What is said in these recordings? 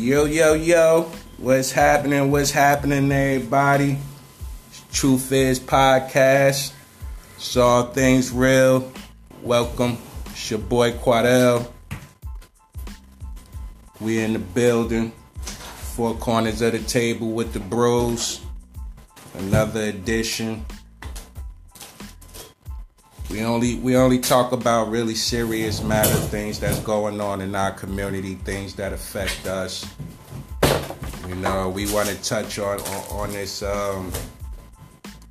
Yo, yo, yo. What's happening? What's happening, everybody? Truth is Podcast. It's all things real. Welcome. It's your boy Quadell. We in the building. Four corners of the table with the bros. Another edition. We only we only talk about really serious matter things that's going on in our community, things that affect us. You know, we want to touch on on, on this um,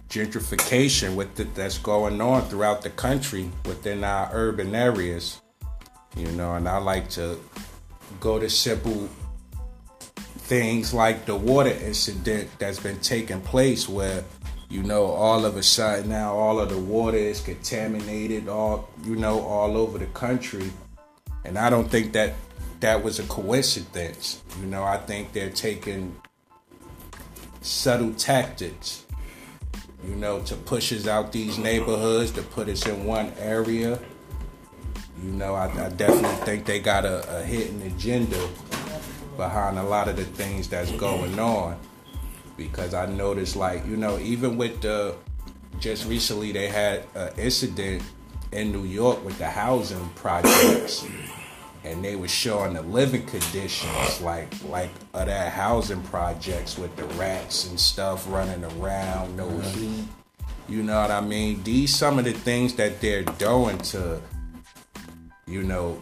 gentrification with the, that's going on throughout the country within our urban areas. You know, and I like to go to simple things like the water incident that's been taking place where you know, all of a sudden now all of the water is contaminated all you know all over the country. And I don't think that that was a coincidence. You know, I think they're taking subtle tactics, you know, to push us out these neighborhoods, to put us in one area. You know, I, I definitely think they got a, a hidden agenda behind a lot of the things that's going on because I noticed like you know even with the just recently they had an incident in New York with the housing projects and they were showing the living conditions like like of that housing projects with the rats and stuff running around no mm-hmm. heat. You know what I mean? These some of the things that they're doing to you know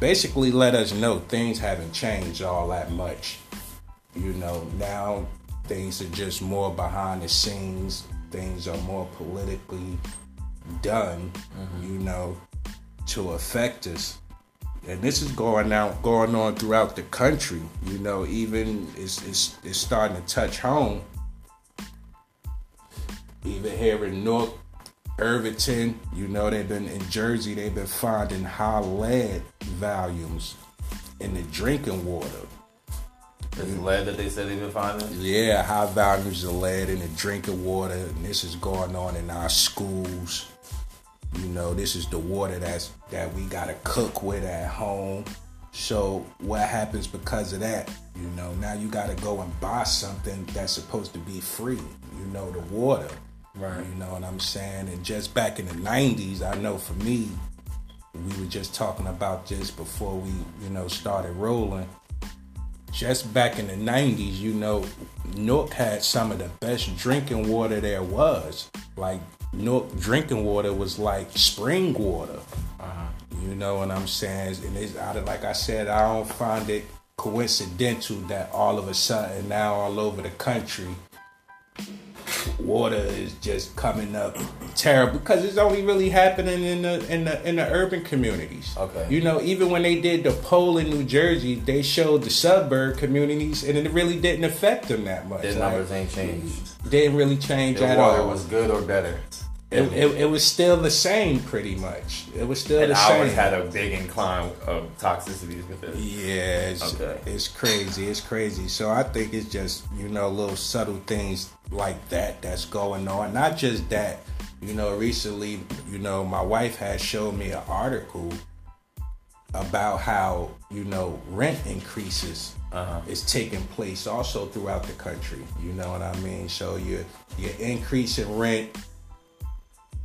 basically let us know things haven't changed all that much you know. Now Things are just more behind the scenes. Things are more politically done, mm-hmm. you know, to affect us. And this is going out, going on throughout the country. You know, even it's it's, it's starting to touch home. Even here in North Irvington, you know, they've been in Jersey, they've been finding high lead volumes in the drinking water. This lead that they said they've been finding? Yeah, high values of lead in the drinking water. And this is going on in our schools. You know, this is the water that's that we gotta cook with at home. So what happens because of that? You know, now you gotta go and buy something that's supposed to be free. You know, the water. Right. You know what I'm saying? And just back in the 90s, I know for me, we were just talking about this before we, you know, started rolling just back in the 90s, you know, Newark had some of the best drinking water there was. Like, Newark drinking water was like spring water. Uh-huh. You know what I'm saying? And it's out of, like I said, I don't find it coincidental that all of a sudden now all over the country water is just coming up terrible because it's only really happening in the in the in the urban communities. Okay. You know, even when they did the poll in New Jersey, they showed the suburb communities, and it really didn't affect them that much. Their numbers ain't changed. Didn't really change Their at water all. was good or better. It, it, it, was still the same, pretty much. It was still and the same. I always had a big incline of toxicity with it. Yeah, it's, okay. it's crazy. It's crazy. So I think it's just you know little subtle things like that that's going on. Not just that. You know, recently, you know, my wife had showed me an article about how you know rent increases uh-huh. is taking place also throughout the country. You know what I mean? So you're you're increasing rent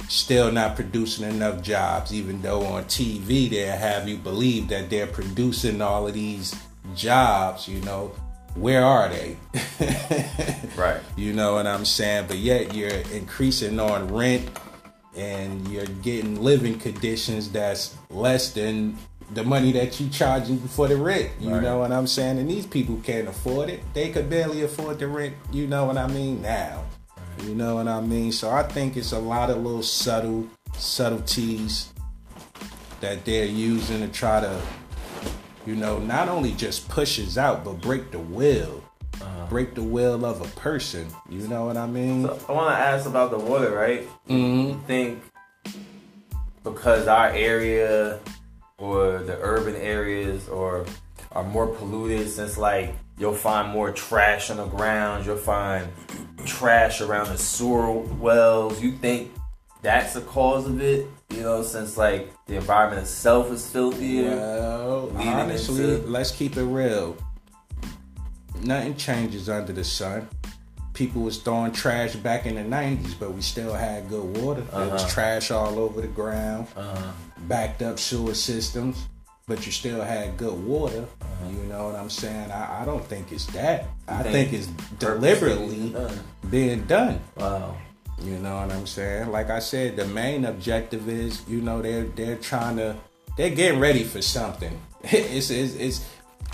still not producing enough jobs, even though on TV they have you believe that they're producing all of these jobs, you know. Where are they? right. You know what I'm saying? But yet you're increasing on rent and you're getting living conditions that's less than the money that you charging for the rent. You right. know what I'm saying? And these people can't afford it. They could barely afford the rent. You know what I mean? Now. You know what I mean? So I think it's a lot of little subtle subtleties that they're using to try to, you know, not only just pushes out, but break the will. Uh-huh. Break the will of a person. You know what I mean? So I want to ask about the water, right? Mm-hmm. You think because our area or the urban areas or are more polluted since like you'll find more trash on the ground, you'll find trash around the sewer wells. You think that's the cause of it? You know, since like the environment itself is filthier. Well, honestly, into... let's keep it real. nothing changes under the sun. People was throwing trash back in the '90s, but we still had good water. There was Uh-huh. trash all over the ground, Uh, backed up sewer systems, but you still had good water. You know what I'm saying? I, I don't think it's that. I think think it's deliberately being done. wow. You know what I'm saying? Like I said, the main objective is, you know, they're they're trying to they're getting ready for something. It's it's it's,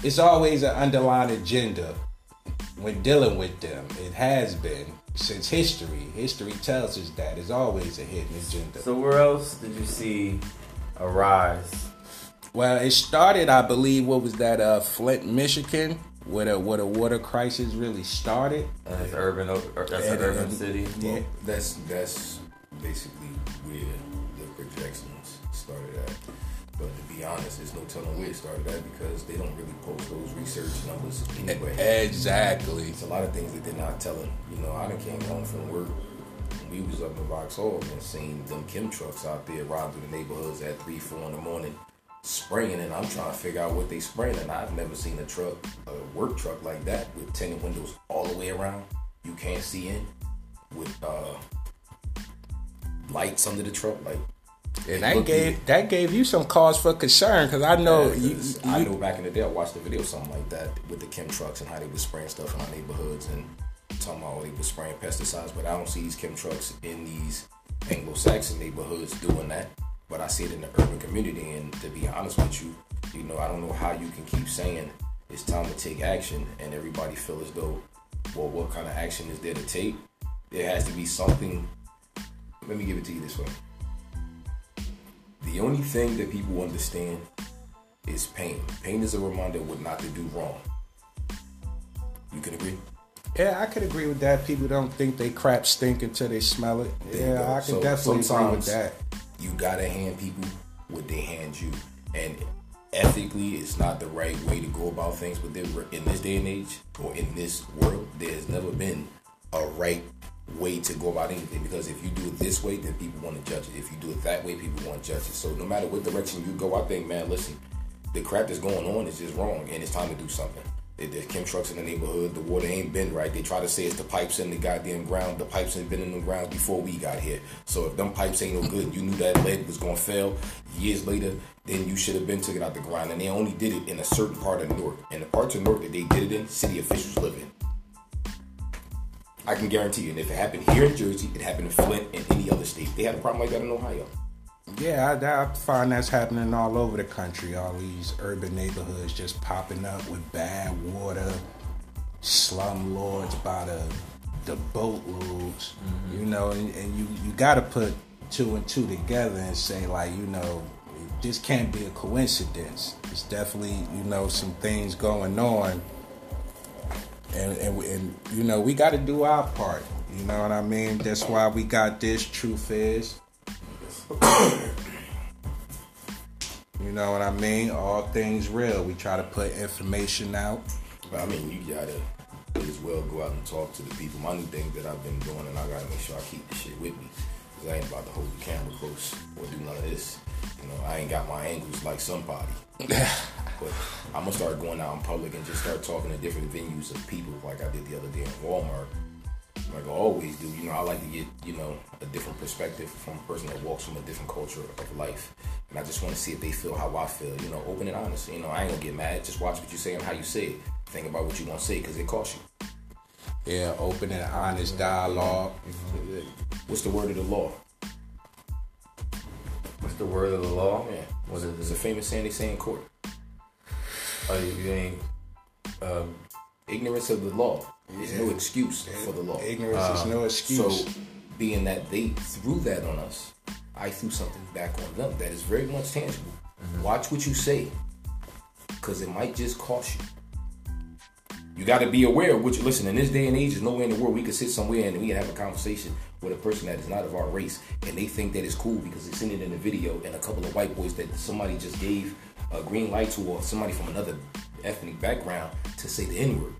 it's always an underlying agenda when dealing with them. It has been since history. History tells us that it's always a hidden agenda. So where else did you see a rise? Well, it started, I believe, what was that? Uh, Flint, Michigan, where the where the water crisis really started. And it's urban. That's an urban and- city. Yeah. That's that's basically where the projections started at. But to be honest, there's no telling where it started at because they don't really post those research numbers anyway. Exactly. It's a lot of things that they're not telling. You know, I done came home from work. We was up in Vauxhall and seen them chem trucks out there through the neighborhoods at three, four in the morning, spraying, and I'm trying to figure out what they spraying. And I've never seen a truck, a work truck like that with tinted windows all the way around. You can't see in with uh, lights under the truck, like. And that gave that gave you some cause for concern because I know Yeah, you, you, I know back in the day, I watched a video something like that with the chem trucks and how they were spraying stuff in our neighborhoods and talking about how they were spraying pesticides. But I don't see these chem trucks in these Anglo-Saxon neighborhoods doing that. But I see it in the urban community. And to be honest with you, you know, I don't know how you can keep saying it's time to take action and everybody feel as though, well, what kind of action is there to take? There has to be something. Let me give it to you this way. The only thing that people understand is pain. Pain is a reminder what not to do wrong. You can agree? yeah, I could agree with that. People don't think they crap stink until they smell it. There Yeah. I can So definitely agree with that. You gotta hand people what they hand you. And ethically, it's not the right way to go about things. But there, in this day and age, or in this world, there has never been a right way to go about anything. Because if you do it this way, then people want to judge it. If you do it that way, people want to judge it. So no matter what direction you go, I think, man, listen, the crap that's going on is just wrong, and it's time to do something. Kim trucks in the neighborhood. The water ain't been right. They try to say it's the pipes in the goddamn ground. The pipes ain't been in the ground before we got here. So if them pipes ain't no good, you knew that lead was gonna fail years later. Then you should have been took it out the ground. And they only did it in a certain part of Newark. And the parts of Newark that they did it in, city officials live in. I can guarantee you. And if it happened here in Jersey, it happened in Flint and any other state. They had a problem like that in Ohio. Yeah, I, I find that's happening all over the country. All these urban neighborhoods just popping up with bad water, slum lords by the the boatloads. Mm-hmm. You know, and, and you you got to put two and two together and say like, you know, this can't be a coincidence. It's definitely you know some things going on. And, and, and you know we got to do our part. You know what I mean? That's why we got this. Truth is, You know what I mean? All things real. We try to put information out. But I mean, you gotta as well go out and talk to the people. My new thing that I've been doing, and I gotta make sure I keep the shit with me. Cause I ain't about to hold the camera close or do none of this. You know, I ain't got my angles like somebody. but I'm gonna start going out in public and just start talking to different venues of people, like I did the other day in Walmart. Like I always do, you know, I like to get, you know, a different perspective from a person that walks from a different culture of life. And I just want to see if they feel how I feel, you know, open and honest. You know, I ain't gonna get mad. Just watch what you say and how you say it. Think about what you gonna say because it costs you. Yeah, open and honest dialogue. What's the word of the law? What's the word of the law? Yeah. What is It's a it? famous saying they say in court. Oh, you you ain't. Um, Ignorance of the law is no Yeah. excuse for the law. Ignorance is no ah. excuse. So, being that they threw that on us, I threw something back on them that is very much tangible. Mm-hmm. Watch what you say, because it might just cost you. You got to be aware of what you listen. In this day and age, there's nowhere in the world we could sit somewhere and we can have a conversation with a person that is not of our race, and they think that it's cool because they seen it in a video, and a couple of white boys that somebody just gave a green light to, or somebody from another ethnic background to say the N word.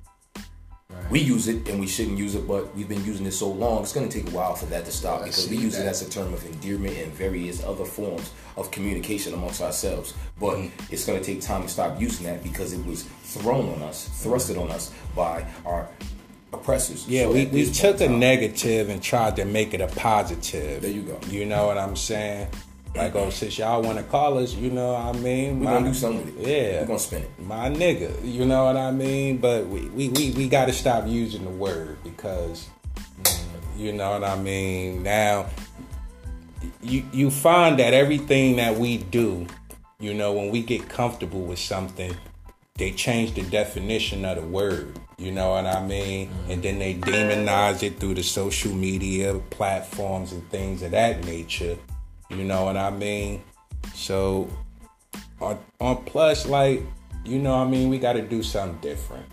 We use it and we shouldn't use it, but we've been using it so long, it's going to take a while for that to stop because we use it as a term of endearment and various other forms of communication amongst ourselves. But Mm-hmm. it's going to take time to stop using that because it was thrown on us, thrusted on us by our oppressors. Yeah, So we, we took a negative and tried to make it a positive. There you go. You know what I'm saying? Like, oh, since y'all want to call us, you know what I mean? We're going to do something with it. Yeah. We're going to spin it. My nigga, you know what I mean? But we, we, we, we got to stop using the word because, mm, you know what I mean? Now, you, you find that everything that we do, you know, when we get comfortable with something, they change the definition of the word. You know what I mean? Mm-hmm. And then they demonize it through the social media platforms and things of that nature. You know what I mean? So on, on plus, like, you know what I mean, we gotta do something different.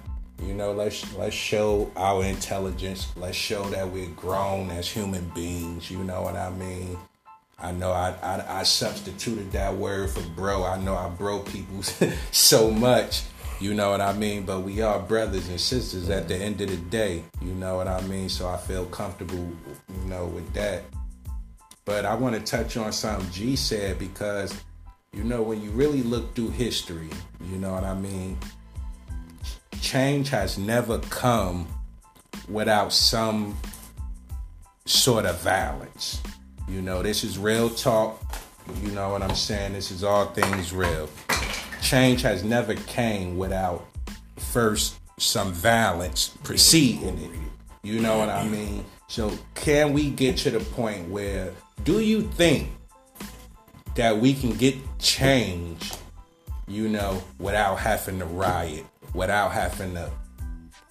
You know, let's let's show our intelligence. Let's show that we're grown as human beings. You know what I mean? I know I, I, I substituted that word for bro. I know I bro people so much. You know what I mean? But we are brothers and sisters at the end of the day. You know what I mean? So I feel comfortable, you know, with that. But I want to touch on something G said because, you know, when you really look through history, you know what I mean? Change has never come without some sort of violence. You know, this is real talk. You know what I'm saying? This is all things real. Change has never came without first some violence preceding it. You know what I mean? So can we get to the point where do you think that we can get change, you know, without having to riot, without having to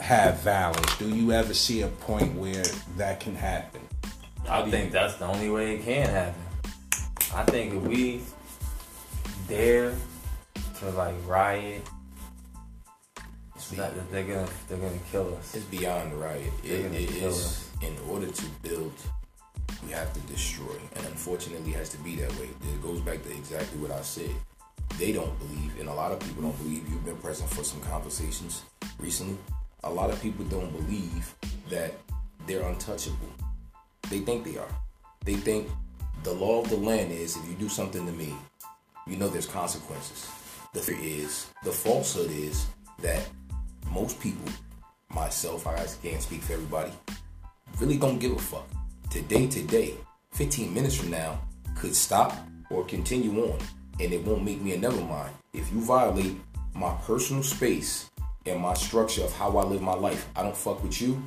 have violence? Do you ever see a point where that can happen? I think that's the only way it can happen. I think if we dare to like riot, that, that they're gonna they're gonna kill us. It's beyond riot. They're It, gonna kill us. In order to build, we have to destroy, and unfortunately, it has to be that way. It goes back to exactly what I said. They don't believe, and a lot of people don't believe. You've been present for some conversations recently. A lot of people don't believe that they're untouchable. They think they are. They think the law of the land is if you do something to me, you know there's consequences. The fear is, the falsehood is that most people, myself, I can't speak for everybody, really don't give a fuck. Today, today, 15 minutes from now, could stop or continue on, and it won't make me a never mind. If you violate my personal space and my structure of how I live my life, I don't fuck with you,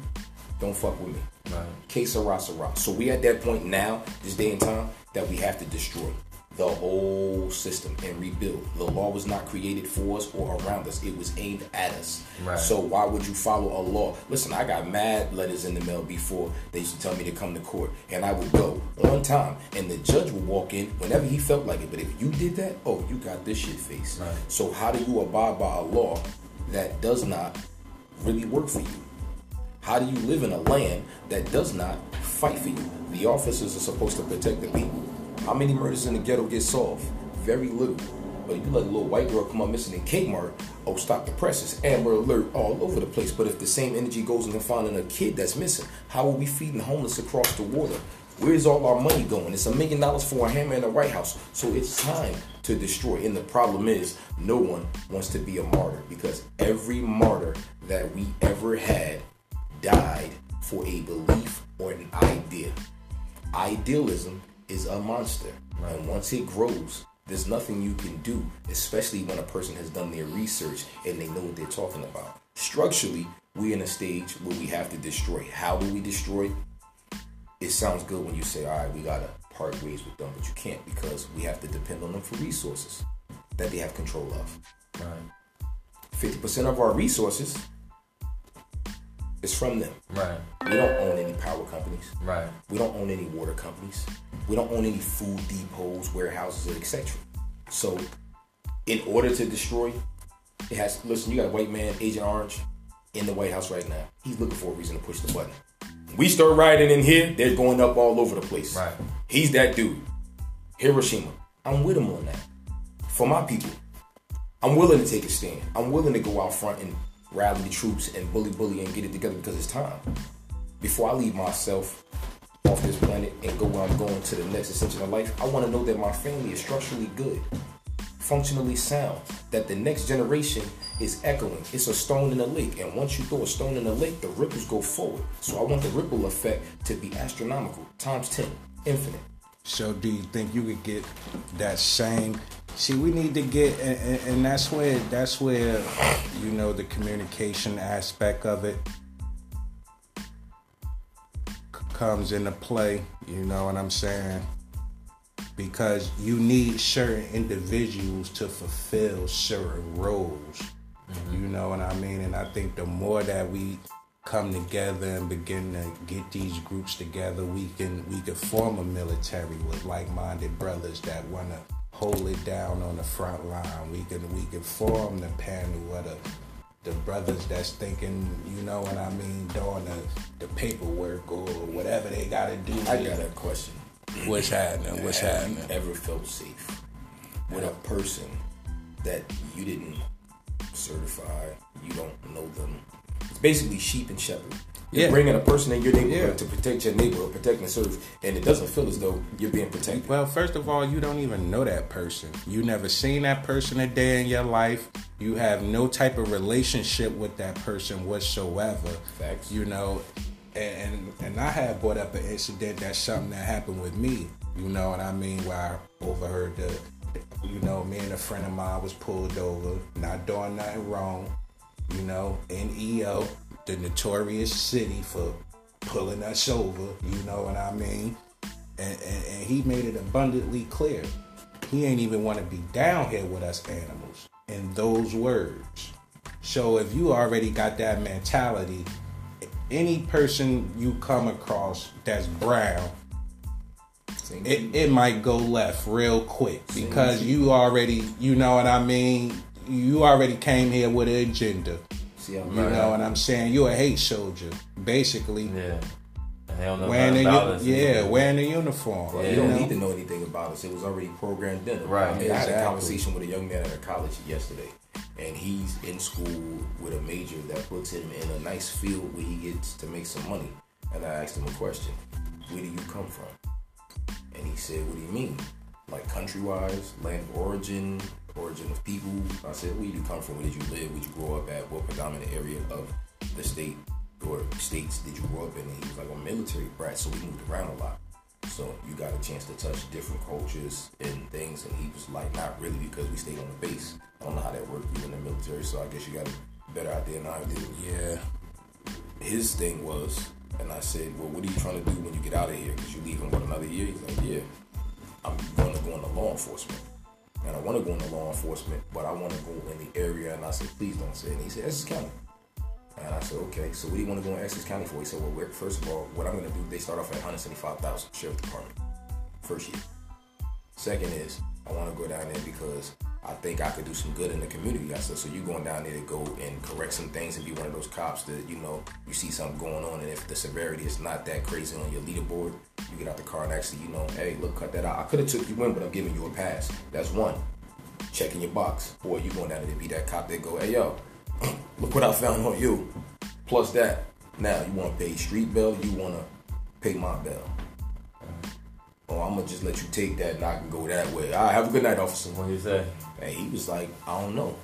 don't fuck with me. Right. Que sera, sera. So we at that point now, this day and time, that we have to destroy the whole system and rebuild. The law was not created for us or around us. It was aimed at us. Right. So why would you follow a law? Listen, I got mad letters in the mail before they used to tell me to come to court, and I would go on time, and the judge would walk in whenever he felt like it. But if you did that, oh, you got this shit face. Right. So how do you abide by a law that does not really work for you? How do you live in a land that does not fight for you? The officers are supposed to protect the people. How many murders in the ghetto get solved? Very little. But if you let a little white girl come up missing in Kmart, oh, stop the presses. Amber alert all over the place. But if the same energy goes into finding a kid that's missing, how are we feeding homeless across the water? Where's all our money going? It's a million dollars for a hammer in the White House. So it's time to destroy. And the problem is, no one wants to be a martyr because every martyr that we ever had died for a belief or an idea. Idealism is a monster. And once it grows, there's nothing you can do, especially when a person has done their research and they know what they're talking about. Structurally, we're in a stage where we have to destroy. How do we destroy? It sounds good when you say, all right, we gotta part ways with them, but you can't because we have to depend on them for resources that they have control of. Right. 50% of our resources is from them. Right. We don't own any power companies. Right. We don't own any water companies. We don't own any food depots, warehouses, etc. So, in order to destroy, it has. Listen, you got a white man, Agent Orange, in the White House right now. He's looking for a reason to push the button. We start rioting in here, they're going up all over the place. Right. He's that dude. Hiroshima. I'm with him on that. For my people, I'm willing to take a stand. I'm willing to go out front and rally the troops and bully, bully, and get it together because it's time. Before I leave myself off this planet and go where I'm going to the next ascension of life, I want to know that my family is structurally good, functionally sound, that the next generation is echoing. It's a stone in a lake, and once you throw a stone in a lake, the ripples go forward. So I want the ripple effect to be astronomical, times 10, infinite. So do you think you could get that same? See, we need to get, and, and, that's where that's where you know the communication aspect of it comes into play. You know what I'm saying? Because you need certain individuals to fulfill certain roles. Mm-hmm. You know what I mean? And I think the more that we come together and begin to get these groups together, we can we can form a military with like-minded brothers that want to hold it down on the front line. We can we can form the panel of the the brothers that's thinking, you know what I mean, doing the, the paperwork or whatever they gotta do. I got a question. What's happening? What's Have happening? you ever felt safe with a person that you didn't certify, you don't know them? It's basically sheep and shepherd. You're Yeah. bringing a person in your neighborhood Yeah. to protect your neighborhood, protect and serve, and it doesn't feel as though you're being protected. Well, first of all, you don't even know that person. You never seen that person a day in your life. You have no type of relationship with that person whatsoever. Facts. You know, and and I had brought up an incident that's something that happened with me. You know what I mean? Where I overheard the, you know, me and a friend of mine was pulled over, not doing nothing wrong. You know, in EO, the notorious city for pulling us over. You know what I mean? and, and, and he made it abundantly clear. He ain't even want to be down here with us animals. In those words. So if you already got that mentality any person you come across that's brown it, it might go left real quick because you already you know what i mean? You already came here with an agenda See how you know what i'm saying you're a hate soldier basically Yeah. And they don't know wearing the about u- us. yeah wearing the uniform Well, Yeah. you don't need to know anything about us. It was already programmed in. Right. I, mean, I had a conversation with a young man at a college yesterday, and he's in school with a major that puts him in a nice field where he gets to make some money. And I asked him a question: Where do you come from? And he said, "What do you mean? Like country-wise, land of origin, origin of people?" I said, "Where you come from? Where did you live? Where did you grow up at? What predominant area of the state or states did you grow up in?" And he was like, "I'm a military brat, so we moved around a lot." So you got a chance to touch different cultures and things, and he was like, not really because we stayed on the base. I don't know how that worked. Were in the military, so I guess you got a better idea than I did. yeah His thing was, and I said, well, what are you trying to do when you get out of here? Because you leave in what another year? He's like, yeah, I'm going to go into law enforcement. And I want to go into law enforcement, but I want to go in the area. And I said, please don't say it. And he said, Essex County. And I said, okay, so what do you want to go in Essex County for? He said, well, first of all, what I'm going to do, they start off at 175000 Sheriff Department, first year. Second is, I want to go down there because I think I could do some good in the community. I said, so you going down there to go and correct some things and be one of those cops that, you know, you see something going on and if the severity is not that crazy on your leaderboard, you get out the car and actually, you know, hey, look, cut that out. I could have took you in, but I'm giving you a pass. That's one. Checking your box. Or you going down there to be that cop that go, hey, yo, look what I found on you. Plus that. Now, you want to pay street bill, you want to pay my bill. Oh, I'm gonna just let you take that and I can go that way. All right, have a good night, officer. What do you say? And he was like, I don't know.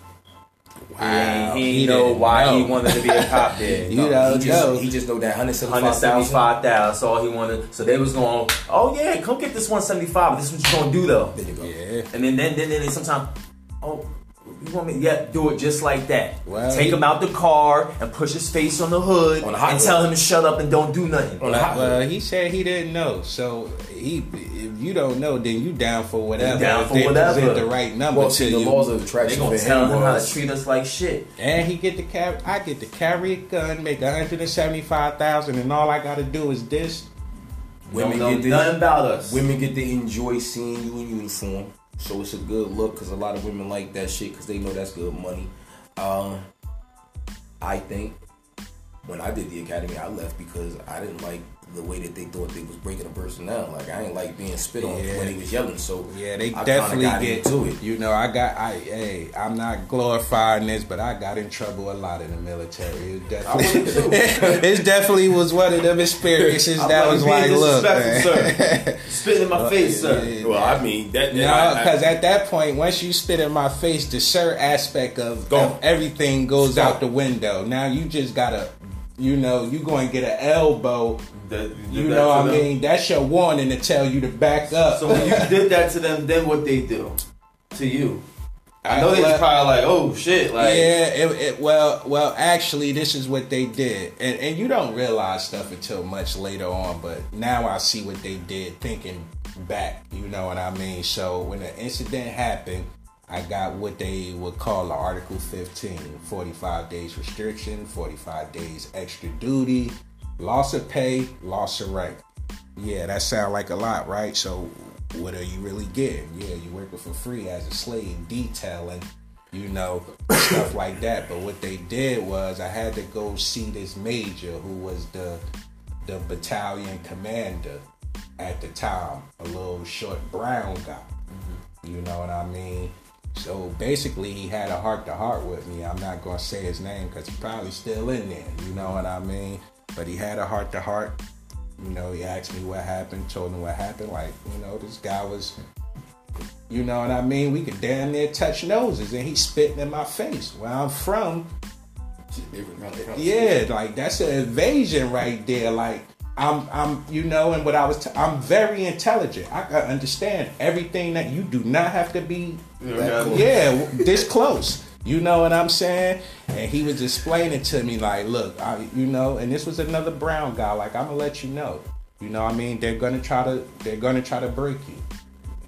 Wow. He, he he know why know. he wanted to be a cop there. You No, don't he just, know. He just know that 175,000. 175,000. That's all he wanted. So they was going, oh yeah, come get this 175. This is what you gonna do though. There you go. yeah And then then then, then sometimes, oh, you want me? Yeah, do it just like that. Well, Take he- him out the car and push his face on the hood On the and hood. tell him to shut up and don't do nothing. On the Well, hood. he said he didn't know. So he, if you don't know, then you down for whatever. down If for they whatever. present the right number Well, to see, the you, laws of attraction. They attraction gonna tell him him how to treat us like shit. and he get to carry. I get to carry a gun, make one hundred and seventy five thousand, and all I got to do is this. women don't know get to, nothing about us. Women get to enjoy seeing you in uniform, so it's a good look because a lot of women like that shit because they know that's good money. Um, I think when I did the academy, I left because I didn't like the way that they thought they was breaking a person down. Like I ain't like being spit on Yeah. when he was yelling. So Yeah, they I definitely got get to it. You know, I got I hey, I'm not glorifying this, but I got in trouble a lot in the military. It definitely, it definitely was one of them experiences that like, was "Being like, look, man. Spit in my face, sir. yeah. Well, I mean that. No, because at that point, once you spit in my face, the sir aspect of, of everything goes Gone. out the window. Now you just gotta, you know, you going to get an elbow. That- You know, what I mean, that's your warning to tell you to back up. So when you did that to them, then what they do to you? I know they was probably like, oh shit, like yeah, it, it, well, well, actually, this is what they did, and and you don't realize stuff until much later on. But now I see what they did, thinking back. You know what I mean? So when the incident happened, I got what they would call the Article 15, 45 days restriction, 45 days extra duty, loss of pay, loss of rank. Yeah, that sound like a lot, right? So what are you really getting? Yeah, you're working for free as a slave, detailing, you know, stuff like that. But what they did was I had to go see this major who was the the battalion commander at the time, a little short brown guy. You know what I mean? So basically, he had a heart to heart with me. I'm not gonna say his name because he's probably still in there. You know what I mean? But he had a heart to heart. You know, he asked me what happened, told him what happened. Like, you know, this guy was, you know what I mean? We could damn near touch noses, and he's spitting in my face. Where I'm from, different kind of yeah, like that's an invasion right there. Like I'm, I'm, you know, and what I was, t- I'm very intelligent. I understand everything that you do not have to be, Yeah. yeah, this close. You know what I'm saying? And he was explaining to me like, look, I, you know, and this was another brown guy. Like I'm gonna let you know. You know what I mean? They're gonna try to, they're gonna try to break you.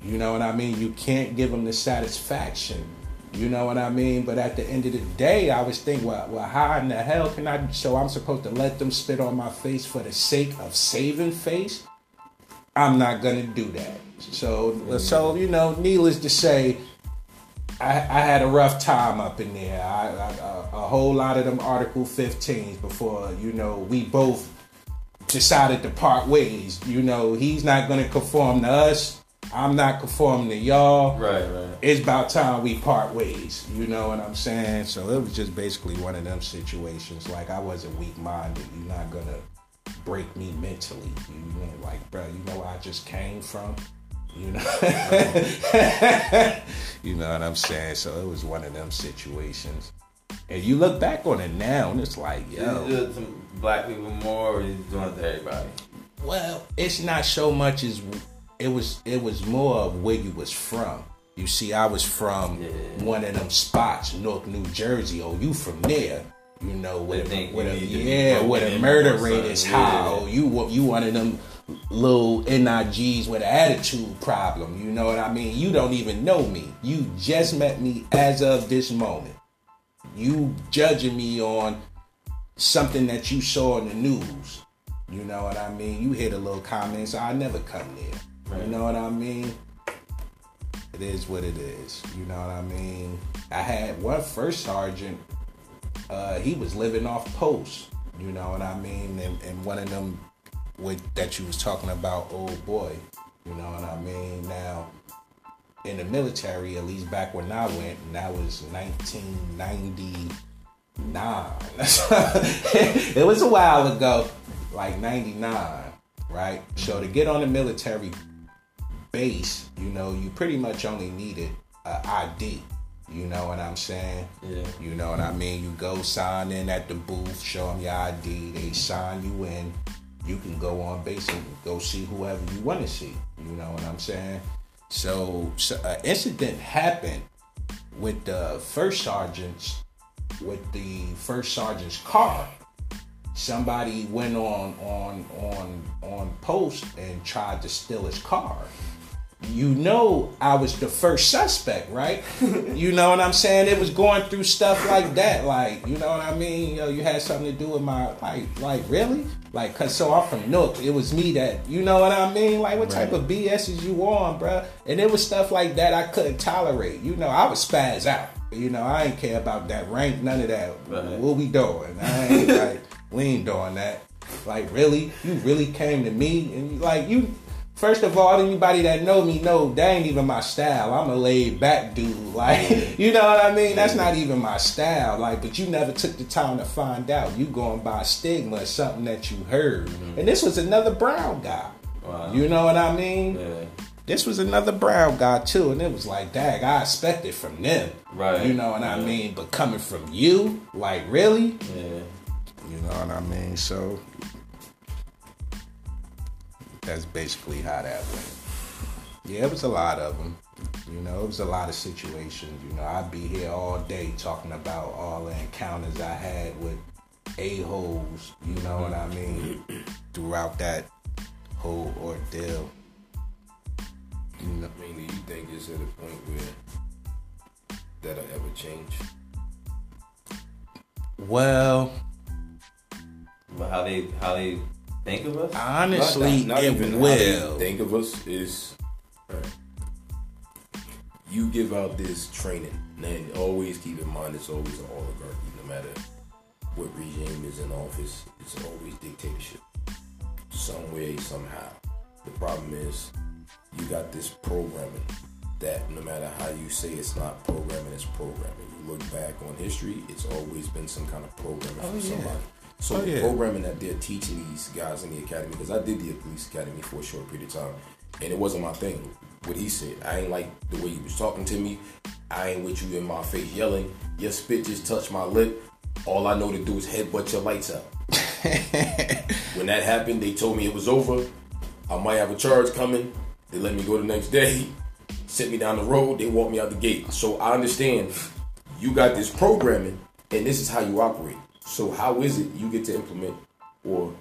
You know what I mean? You can't give them the satisfaction. You know what I mean? But at the end of the day, I was thinking, well, well, how in the hell can I? So I'm supposed to let them spit on my face for the sake of saving face? I'm not gonna do that. So, so you know, needless to say, I, I had a rough time up in there. I, I, a, a whole lot of them Article 15s before you know we both decided to part ways. You know, he's not gonna conform to us. I'm not conforming to y'all. right, right. It's about time we part ways. You know what I'm saying? So it was just basically one of them situations. Like I wasn't weak minded. You're not gonna break me mentally. You know, like, bro, you know where I just came from. You know, you know what I'm saying. So it was one of them situations. And you look back on it now, and it's like, yo, You do it to black people more, or you doing it to everybody? Well, it's not so much as it was. It was more of where you was from. You see, I was from Yeah. one of them spots, North New Jersey. Oh, you from there? You know, where They the, think where you the, need to be yeah, where the murder rate is high. Oh, you you one of them little nigs with an attitude problem. You know what I mean? You don't even know me. You just met me as of this moment. You judging me on something that you saw in the news. You know what I mean? You hit a little comment, so I never come there. You know what I mean? It is what it is. You know what I mean? I had one first sergeant. Uh, he was living off post. You know what I mean? And, and one of them with that you was talking about, old boy. You know what I mean? Now, in the military, at least back when I went, and that was 1999. it was a while ago, like 99, right? So to get on the military base, you know, you pretty much only needed an ID. You know what I'm saying? Yeah. You know what I mean? You go sign in at the booth, show them your ID, they sign you in. You can go on base and go see whoever you want to see. You know what I'm saying? So, so an incident happened with the first sergeant's, with the first sergeant's car. Somebody went on on on on post and tried to steal his car you know I was the first suspect, right? you know what I'm saying? It was going through stuff like that, like you know what I mean. You know, you had something to do with my like, like really, like cause so I'm from Nook. It was me that you know what I mean. Like what type of BS is you on, bruh? And it was stuff like that I couldn't tolerate. You know, I was spaz out. You know, I ain't care about that rank, none of that. Right. What we doing? I ain't like we ain't doing that. Like really, you really came to me and like you. First of all, anybody that know me know that ain't even my style. I'm a laid back dude. Like, you know what I mean? That's not even my style. Like, but you never took the time to find out. You going by stigma, something that you heard. Mm-hmm. And this was another brown guy. Wow. You know what I mean? Yeah. This was another brown guy too, and it was like, dag, I expected from them. Right. You know what I mean? But coming from you, like really? Yeah. You know what I mean? So that's basically how that went. Yeah, it was a lot of them. You know, it was a lot of situations. You know, I'd be here all day talking about all the encounters I had with a-holes, you know what I mean, throughout that whole ordeal. You know, I mean, do you think it's at a point where that'll ever change? well, But how they how they think of us? honestly, Not- not it even how will. think of us is alright. you give out this training, and always keep in mind it's always an oligarchy. No matter what regime is in office, it's always dictatorship, some way, somehow. The problem is you got this programming that no matter how you say it's not programming, it's programming. You look back on history, it's always been some kind of programming Oh, from yeah. somebody. So Oh, the programming that they're teaching these guys in the academy, because I did the police academy for a short period of time, and it wasn't my thing. What he said, I ain't like the way he was talking to me. I ain't with you in my face yelling. Your spit just touched my lip. All I know to do is headbutt your lights out. when that happened, they told me it was over. I might have a charge coming. They let me go the next day. Sent me down the road. They walked me out the gate. So I understand you got this programming, and this is how you operate. So how is it you get to implement or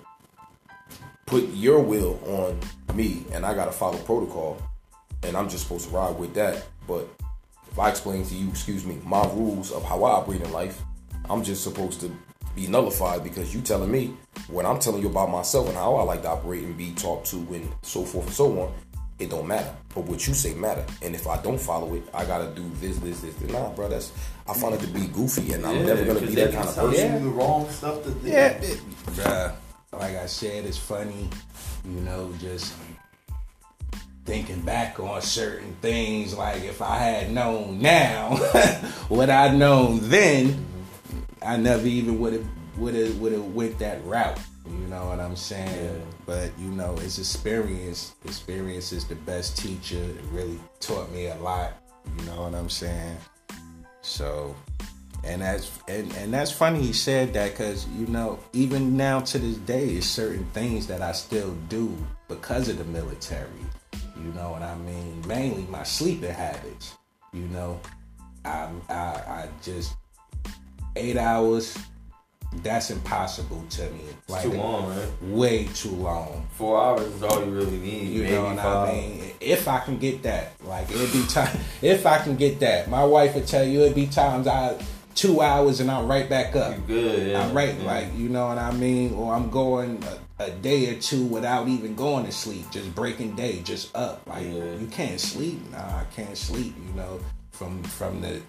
put your will on me, and I gotta follow protocol, and I'm just supposed to ride with that. But if I explain to you, excuse me, my rules of how I operate in life, I'm just supposed to be nullified because you telling me what I'm telling you about myself and how I like to operate and be talked to and so forth and so on. It don't matter, but what you say matter. And if I don't follow it, I gotta do this, this, this. this. Nah, bro, that's I find it to be goofy, and I'm never gonna be that kind of person. Yeah. the wrong stuff to do. Yeah, it, bruh. Like I said, it's funny, you know, just thinking back on certain things. Like if I had known now what I'd known then, mm-hmm. I never even would have would have would have went that route. You know what I'm saying? Yeah. But you know, it's experience. Experience is the best teacher. It really taught me a lot. You know what I'm saying? So and that's and, and that's funny he said that because you know even now to this day it's certain things that I still do because of the military. You know what I mean? Mainly my sleeping habits. You know, I I, I just eight hours. That's impossible to me. It's too long, man. Way too long. Four hours is all you really need. You maybe know what five. I mean? If I can get that, like it'd be time. If I can get that, my wife would tell you it'd be times I two hours and I'm right back up. You good? Yeah. I'm right, yeah. like you know what I mean, or I'm going a, a day or two without even going to sleep, just breaking day, just up. Like Yeah. you can't sleep. Nah, I can't sleep. You know, from from the,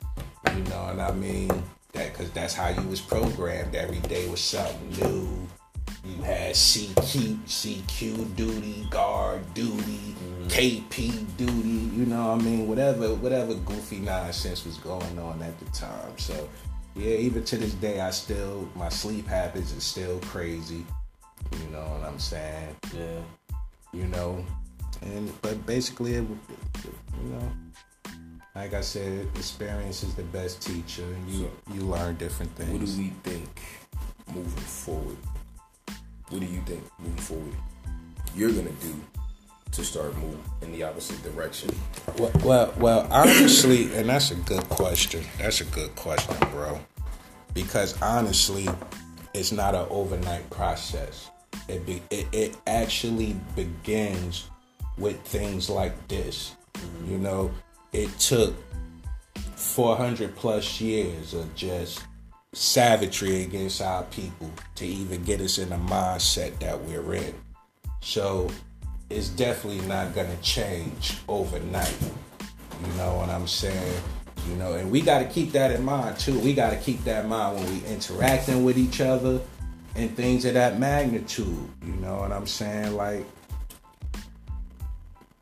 you know what I mean. That because that's how you was programmed. Every day was something new. You had CQ, CQ duty, guard duty, mm-hmm. KP duty. You know what I mean? Whatever, whatever goofy nonsense was going on at the time. So yeah, even to this day, I still my sleep habits is still crazy. You know what I'm saying? Yeah. You know, and but basically, it, you know, like I said, experience is the best teacher, and you you learn different things. What do we think moving forward? What do you think moving forward you're gonna do to start moving in the opposite direction? Well, well, well, honestly, and that's a good question. That's a good question, bro. Because honestly, it's not an overnight process. It be, it, it actually begins with things like this. You know, it took 400 plus years of just savagery against our people to even get us in the mindset that we're in. So it's definitely not gonna change overnight. You know what I'm saying? You know, and we gotta keep that in mind too. We gotta keep that in mind when we interacting with each other. and things of that magnitude. You know what I'm saying? Like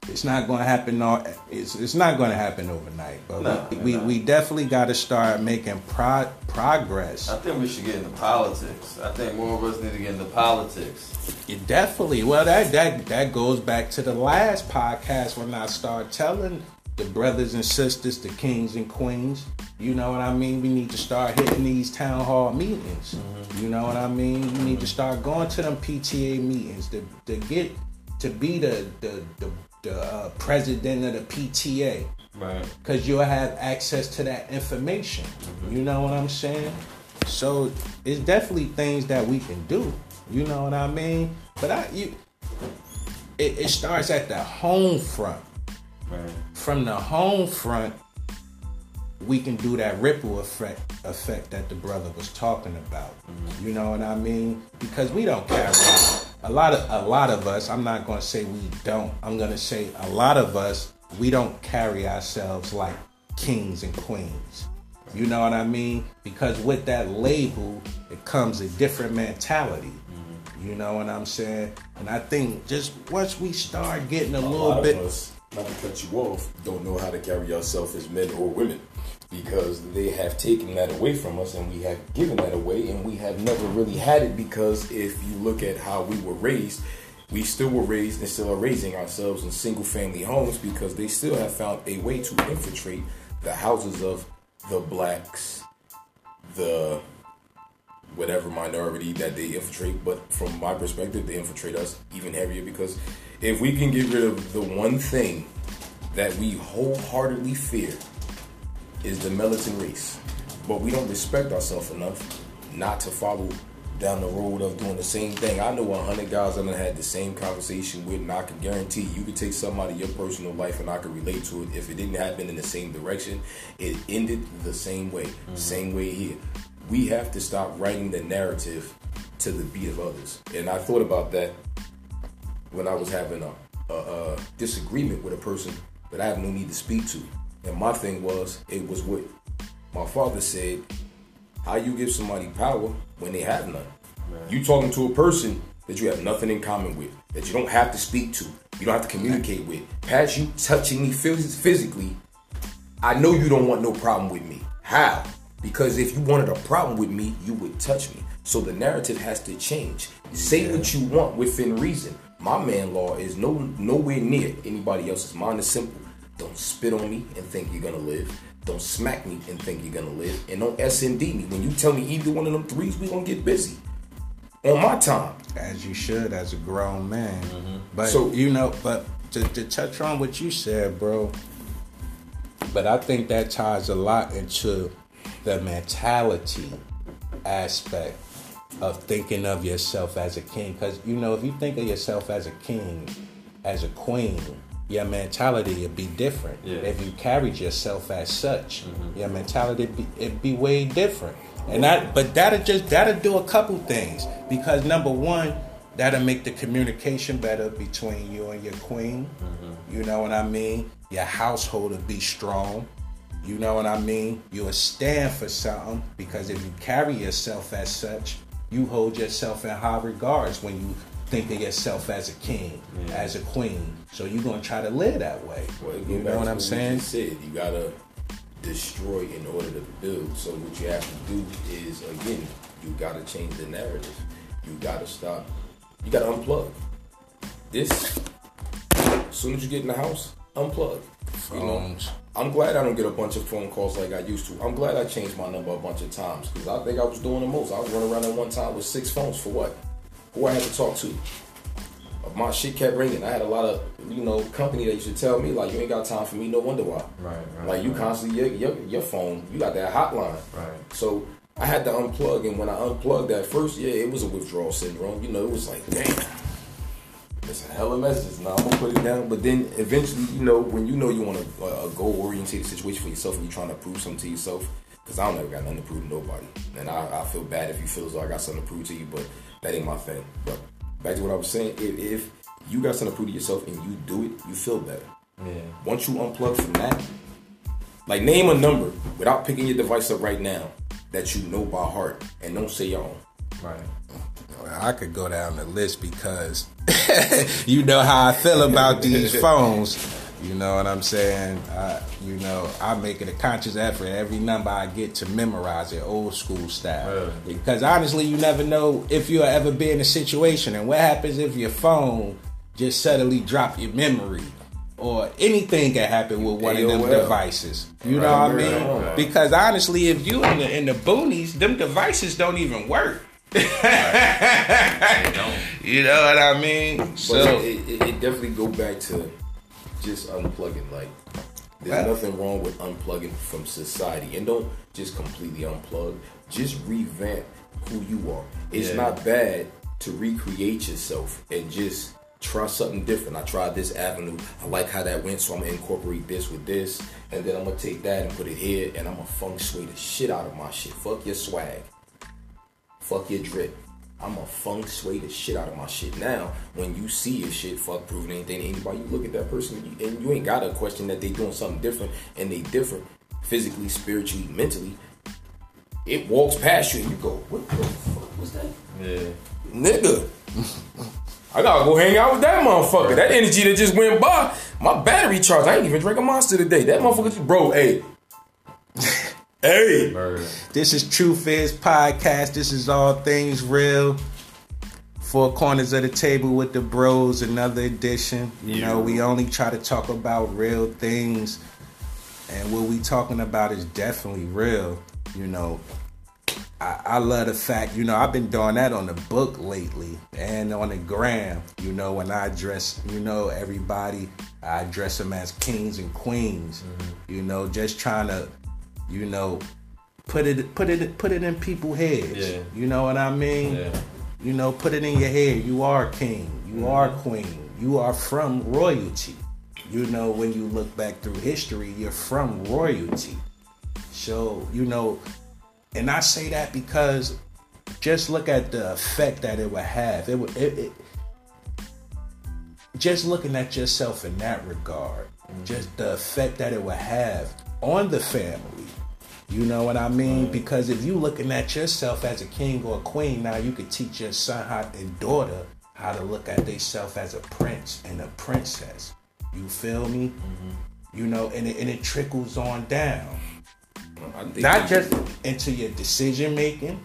it's not going to happen. All, it's it's not going to happen overnight. But No, we, we, we definitely got to start making pro- progress. I think we should get into politics. I think more of us need to get into politics. You definitely. Well, that that that goes back to the last podcast when I started telling the brothers and sisters, the kings and queens. You know what I mean? We need to start hitting these town hall meetings. Mm-hmm. You know what I mean? You need to start going to them PTA meetings to, to get to be the the the, the uh, president of the PTA Right. because you'll have access to that information. You know what I'm saying? So it's definitely things that we can do. You know what I mean? But I you it, it starts at the home front. Right. From the home front, we can do that ripple effect effect that the brother was talking about. You know what I mean? Because we don't carry a lot of a lot of us. I'm not going to say we don't. I'm going to say a lot of us. We don't carry ourselves like kings and queens. You know what I mean? Because with that label, it comes a different mentality. Mm-hmm. You know what I'm saying? And I think just once we start getting a, a little lot bit, of us, not to cut you off, don't know how to carry ourselves as men or women because they have taken that away from us and we have given that away and we have never really had it because if you look at how we were raised, we still were raised and still are raising ourselves in single family homes because they still have found a way to infiltrate the houses of the blacks, the whatever minority that they infiltrate. But from my perspective, they infiltrate us even heavier because if we can get rid of the one thing that we wholeheartedly fear is the militant race, but we don't respect ourselves enough not to follow down the road of doing the same thing. I know a hundred guys that I had the same conversation with, and I can guarantee you could take something out of your personal life and I could relate to it. If it didn't happen in the same direction, it ended the same way. Mm-hmm. Same way here. We have to stop writing the narrative to the beat of others. And I thought about that when I was having a, a, a disagreement with a person that I have no need to speak to. And my thing was, it was what my father said how you give somebody power when they have none. You talking to a person that you have nothing in common with, that you don't have to speak to, you don't have to communicate with. Past you touching me phys- physically, I know you don't want no problem with me. How? Because if you wanted a problem with me, you would touch me. So the narrative has to change. Say what you want within reason. My man law is no nowhere near anybody else's. Mine is simple. Don't spit on me and think you're gonna live. Don't smack me and think you're gonna live. And don't SND me. When you tell me either one of them threes, we gonna get busy. On my time. as you should as a grown man. Mm-hmm. But So- you know, but to, to touch on what you said, bro. But I think that ties a lot into the mentality aspect of thinking of yourself as a king. Because you know, if you think of yourself as a king, as a queen, your mentality would be different. Yeah. If you carried yourself as such, mm-hmm. your mentality be, it'd be way different. And that, but that'll just that'll do a couple things because number one, that'll make the communication better between you and your queen. Mm-hmm. You know what I mean? Your household will be strong. You know what I mean? You'll stand for something because if you carry yourself as such, you hold yourself in high regards when you think of yourself as a king, as a queen. So you're gonna try to live that way. Well, you know what I'm we saying? just said you gotta destroy in order to build. So what you have to do is again, you gotta change the narrative. You gotta stop. You gotta unplug. This. As soon as you get in the house, unplug. You know. I'm glad I don't get a bunch of phone calls like I used to. I'm glad I changed my number a bunch of times because I think I was doing the most. I was running around at one time with six phones for what? Who I had to talk to? My shit kept ringing. I had a lot of, you know, company that used to tell me like, you ain't got time for me. No wonder why. Right, right, Like you right. constantly your, your your phone, you got that hotline. Right. So I had to unplug, and when I unplugged that first, yeah, it was a withdrawal syndrome. You know, it was like, damn, it's a hell of a message. Now I'm gonna put it down. But then eventually, you know, when you know you want a, a goal oriented situation for yourself, and you're trying to prove something to yourself, because I don't ever got nothing to prove to nobody, and I, I feel bad if you feel as though I got something to prove to you, but that ain't my thing. But back to what I was saying, if, if you got something to prove to yourself and you do it, you feel better. Yeah. Once you unplug from that, like name a number without picking your device up right now that you know by heart and don't say your own. Right. I could go down the list because you know how I feel about these phones. You know what I'm saying? I, you know, I make it a conscious effort every number I get to memorize it old school style. Yeah. Because honestly, you never know if you'll ever be in a situation, and what happens if your phone just suddenly drop your memory, or anything can happen with one of them devices. You know what I mean? right, right. Because honestly, if you in the in the boonies, them devices don't even work. You know what I mean? But So it, it, it definitely go back to just unplugging. Like, there's nothing wrong with unplugging from society, and don't just completely unplug. Just revamp who you are. It's Yeah. not bad to recreate yourself and just try something different. I tried this avenue. I like how that went, so I'm gonna incorporate this with this, and then I'm gonna take that and put it here, and I'm gonna feng shui the shit out of my shit. Fuck your swag. Fuck your drip. I'm a feng shui the shit out of my shit. Now, when you see your shit, fuck proving anything to anybody, you look at that person and you, ain't got to question that they doing something different and they different physically, spiritually, mentally. It walks past you and you go, what the fuck was that? Yeah. Nigga. I gotta go hang out with that motherfucker. That energy that just went by, my battery charged. I ain't even drink a monster today. That motherfucker, just, bro, hey. Hey. Bird. this is Truth Is Podcast. This is all things real. Four corners of the table with the bros, another edition. You know, we only try to talk about real things. And what we talking about is definitely real. You know, I, I love the fact, you know, I've been doing that on the book lately and on the gram. You know, when I address, you know, everybody, I address them as kings and queens. Mm-hmm. You know, just trying to, you know, put it, put it, put it in people's heads. Yeah. You know what I mean? Yeah. You know, put it in your head. You are king. You mm-hmm. are queen. You are from royalty. You know, when you look back through history, you're from royalty. So, you know, and I say that because just look at the effect that it would have. It would it, it just looking at yourself in that regard, mm-hmm. just the effect that it would have on the family. You know what I mean? Because if you looking at yourself as a king or a queen, now you could teach your son how and daughter how to look at themselves as a prince and a princess. You feel me? You know, and it, and it trickles on down not just into your decision making.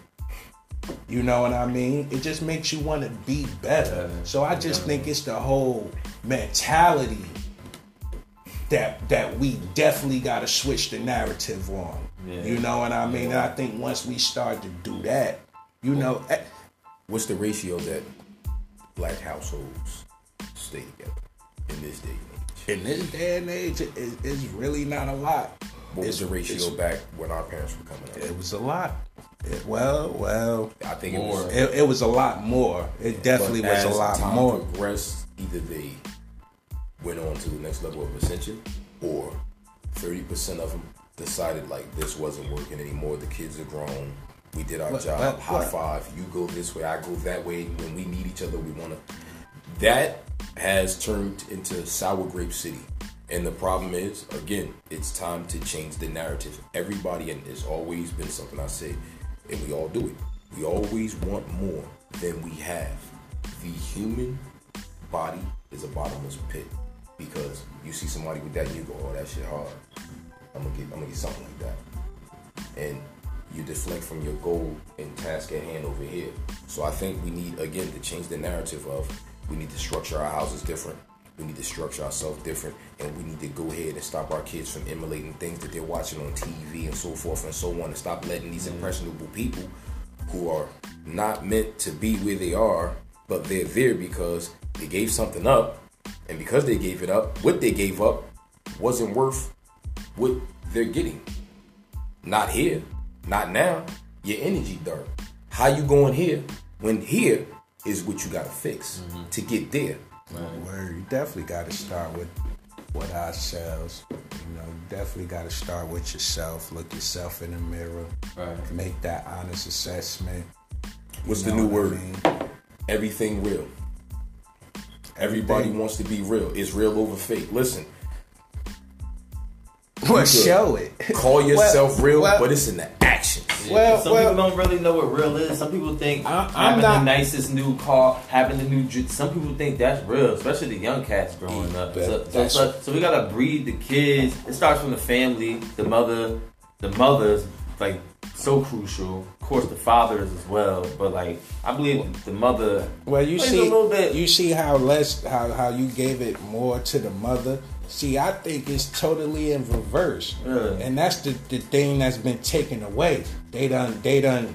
You know what I mean? It just makes you want to be better. So I just think it's the whole mentality that that we definitely got to switch the narrative on. Yeah. You know what I mean? And I think once we start to do that, you know, eh, What's the ratio that black households stay together in this day and age? in this day and age, it, it- it's really not a lot. What was It's- the ratio back when our parents were coming up? It was a lot. It- well, well, I think it was. it, it was a lot more. It definitely was a lot time more. Progressed, either they went on to the next level of ascension, or thirty percent of them decided like this wasn't working anymore. The kids are grown. We did our What- job. what- High what? five. You go this way. I go that way. When we need each other, we want to. That has turned into sour grape city. And the problem is, again, it's time to change the narrative. Everybody, and it's always been something I say, and we all do it. We always want more than we have. The human body is a bottomless pit because you see somebody with that, and you go, "Oh, that shit hard." I'm gonna get, I'm gonna get something like that, and you deflect from your goal and task at hand over here. So I think we need again to change the narrative of we need to structure our houses different. We need to structure ourselves different, and we need to go ahead and stop our kids from emulating things that they're watching on TV and so forth and so on, and stop letting these mm-hmm. impressionable people who are not meant to be where they are, but they're there because they gave something up, and because they gave it up, what they gave up wasn't worth what they're getting. Not here, not now. Your energy dirt. How you going here when here is what you gotta fix mm-hmm. to get there? Word, you definitely got to start with with ourselves. You know, you definitely got to start with yourself. Look yourself in the mirror. Right. Make that honest assessment. What's You the new what I word? mean? Everything real. Everybody Everything. wants to be real. It's real over fake. Listen, Well, could show it. call yourself Well, real, well- but it's in the action. shit. Well, some well- people don't really know what real is. Some people think I- I'm having not- the nicest new car, having the new. dr- Some people think that's real, especially the young cats growing up. That- So, so, so, so we gotta breed the kids. It starts from the family, the mother, the mothers like so crucial. Of course, the fathers as well. But like, I believe the mother. Well, you plays see, a little bit. you see how less how how you gave it more to the mother. See, I think it's totally in reverse, Yeah. and that's the the thing that's been taken away. They done they done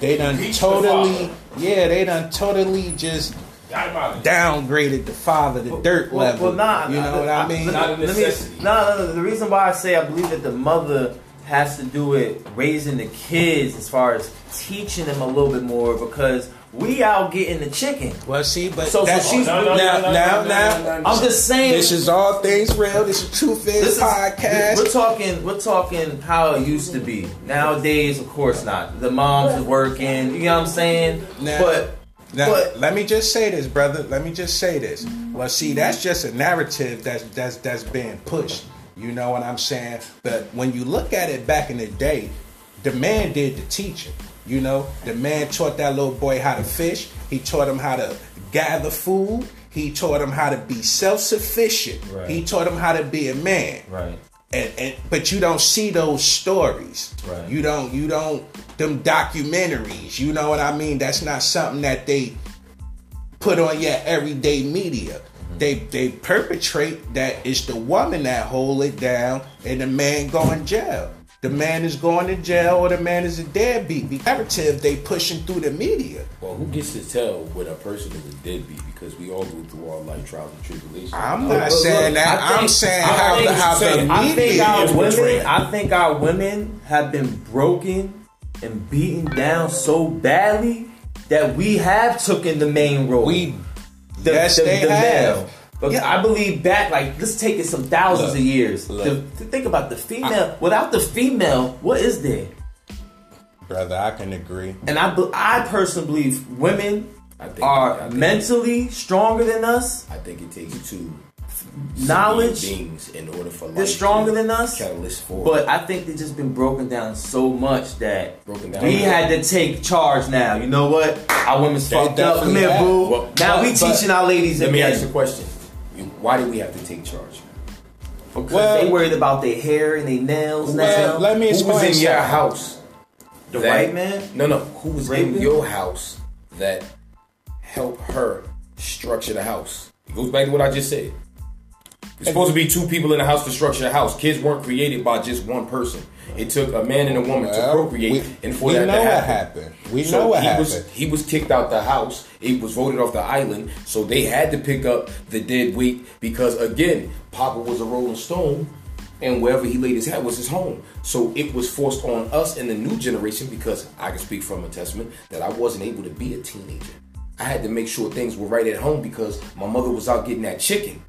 they done Impeach totally father. yeah they done totally just Got him out of downgraded the father to dirt Well, level. well, nah, you know nah, what I mean? Let, Not a let me, necessity. nah, no, no, the reason why I say I believe that the mother has to do it raising the kids as far as teaching them a little bit more because we out getting the chicken. well, see, but So- so she's- now, no, no, now, no, now, no, now, no, no, no. I'm just saying. this is all things real. This is Truth Is this is- podcast. We're talking. We're talking how it used to be. Nowadays, of course not. The moms are working. You know what I'm saying? Now- but Now, But- let me just say this, brother. Let me just say this. Well, see, that's just a narrative that's that's that's being pushed. You know what I'm saying? But when you look at it back in the day, the man did the teaching. You know, the man taught that little boy how to fish. He taught him how to gather food. He taught him how to be self-sufficient. Right. He taught him how to be a man right. and, and but you don't see those stories. Right. You don't you don't them documentaries. You know what I mean? That's not something that they put on your everyday media. Mm-hmm. They they perpetrate that it's the woman that hold it down and the man going jail. The man is going to jail or the man is a deadbeat. The narrative they pushing through the media. Well, who gets to tell when a person is a deadbeat? Because we all go through our life trials and tribulations. I'm not look, saying look, that. I I'm saying I how think the, how you're the saying- I think our is women. portraying. I think our women have been broken and beaten down so badly that we have taken the main role. we the, yes the, they the have. male. But Yeah. I believe back, like take it some thousands Look, of years. look. To, to think about the female. Without the female, what is there? Brother, I can agree. And I, I personally believe women I are I mentally stronger than us. I think it takes two Knowledge, beings in order for life they're stronger than us. Catalyst for But I think they've just been broken down so much that Broken down. we had to take charge now. You know what? Our women's fucked up. Come here, boo. Well, now but- we teaching our ladies Let me ask you a question. Why do we have to take charge? Because Well- they worried about their hair and their nails Well, now. let me explain. Who was in your house? the that- white man. No, no. Who was in your house that helped her structure the house? It goes back to what I just said. It's supposed to be two people in the house to structure the house. Kids weren't created by just one person. It took a man and a woman to Well, procreate, we- and for we that know to what happen. happened. We So know what he happened. was he was kicked out the house. He was voted off the island. So they had to pick up the dead weight because again, Papa was a Rolling Stone, and wherever he laid his head was his home. So it was forced on us in the new generation because I can speak from a testament that I wasn't able to be a teenager. I had to make sure things were right at home because my mother was out getting that chicken.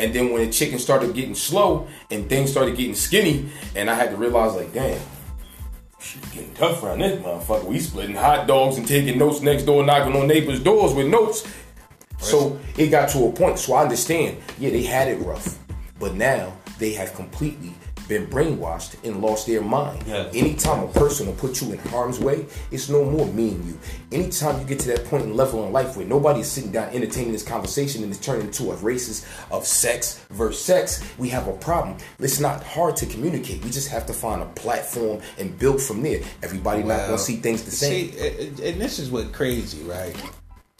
And then when the chicken started getting slow and things started getting skinny, and I had to realize like, damn, shit getting tough around this motherfucker. We splitting hot dogs and taking notes next door, knocking on neighbors' doors with notes. So it got to a point. So I understand. Yeah, they had it rough, but now they have completely been brainwashed and lost their mind. Yes. Anytime a person will put you in harm's way, it's no more me and you. Anytime you get to that point in level in life where nobody is sitting down entertaining this conversation and it's turning into a racist of sex versus sex, we have a problem. It's not hard to communicate. We just have to find a platform and build from there. Everybody not gonna see things the same. See, and and this is what crazy, right?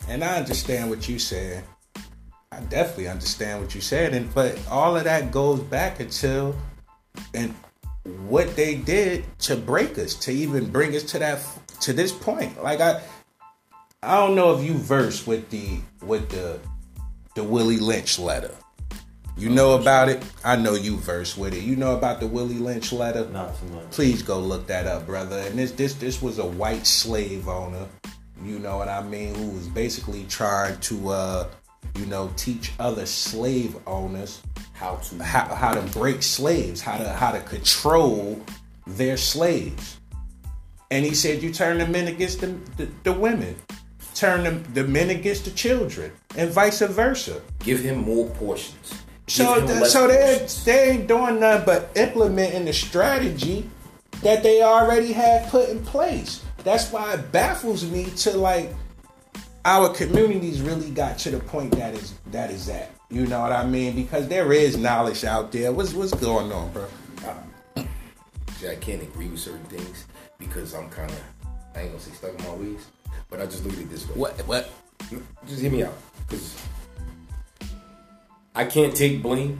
And I understand what you said. I definitely understand what you said, and but all of that goes back until and what they did to break us, to even bring us to that to this point. Like I, I don't know if you verse with the with the the Willie Lynch letter. You know about it. I know you verse with it. You know about the Willie Lynch letter. Not too much. Please go look that up, brother. And this this this was a white slave owner, you know what I mean, who was basically trying to uh, you know, teach other slave owners How to how, how to break slaves, how to how to control their slaves. And he said, you turn the men against the, the, the women, turn the, the men against the children, and vice versa. give him more portions. So, th- so they they ain't doing nothing but implementing the strategy that they already have put in place. That's why it baffles me to like our communities really got to the point that is that is that. You know what I mean? Because there is knowledge out there. What's what's going on, bro? See, I can't agree with certain things because I'm kind of, I ain't gonna say stuck in my ways, but I just look at it this way. What what? Just hear me out, because I can't take blame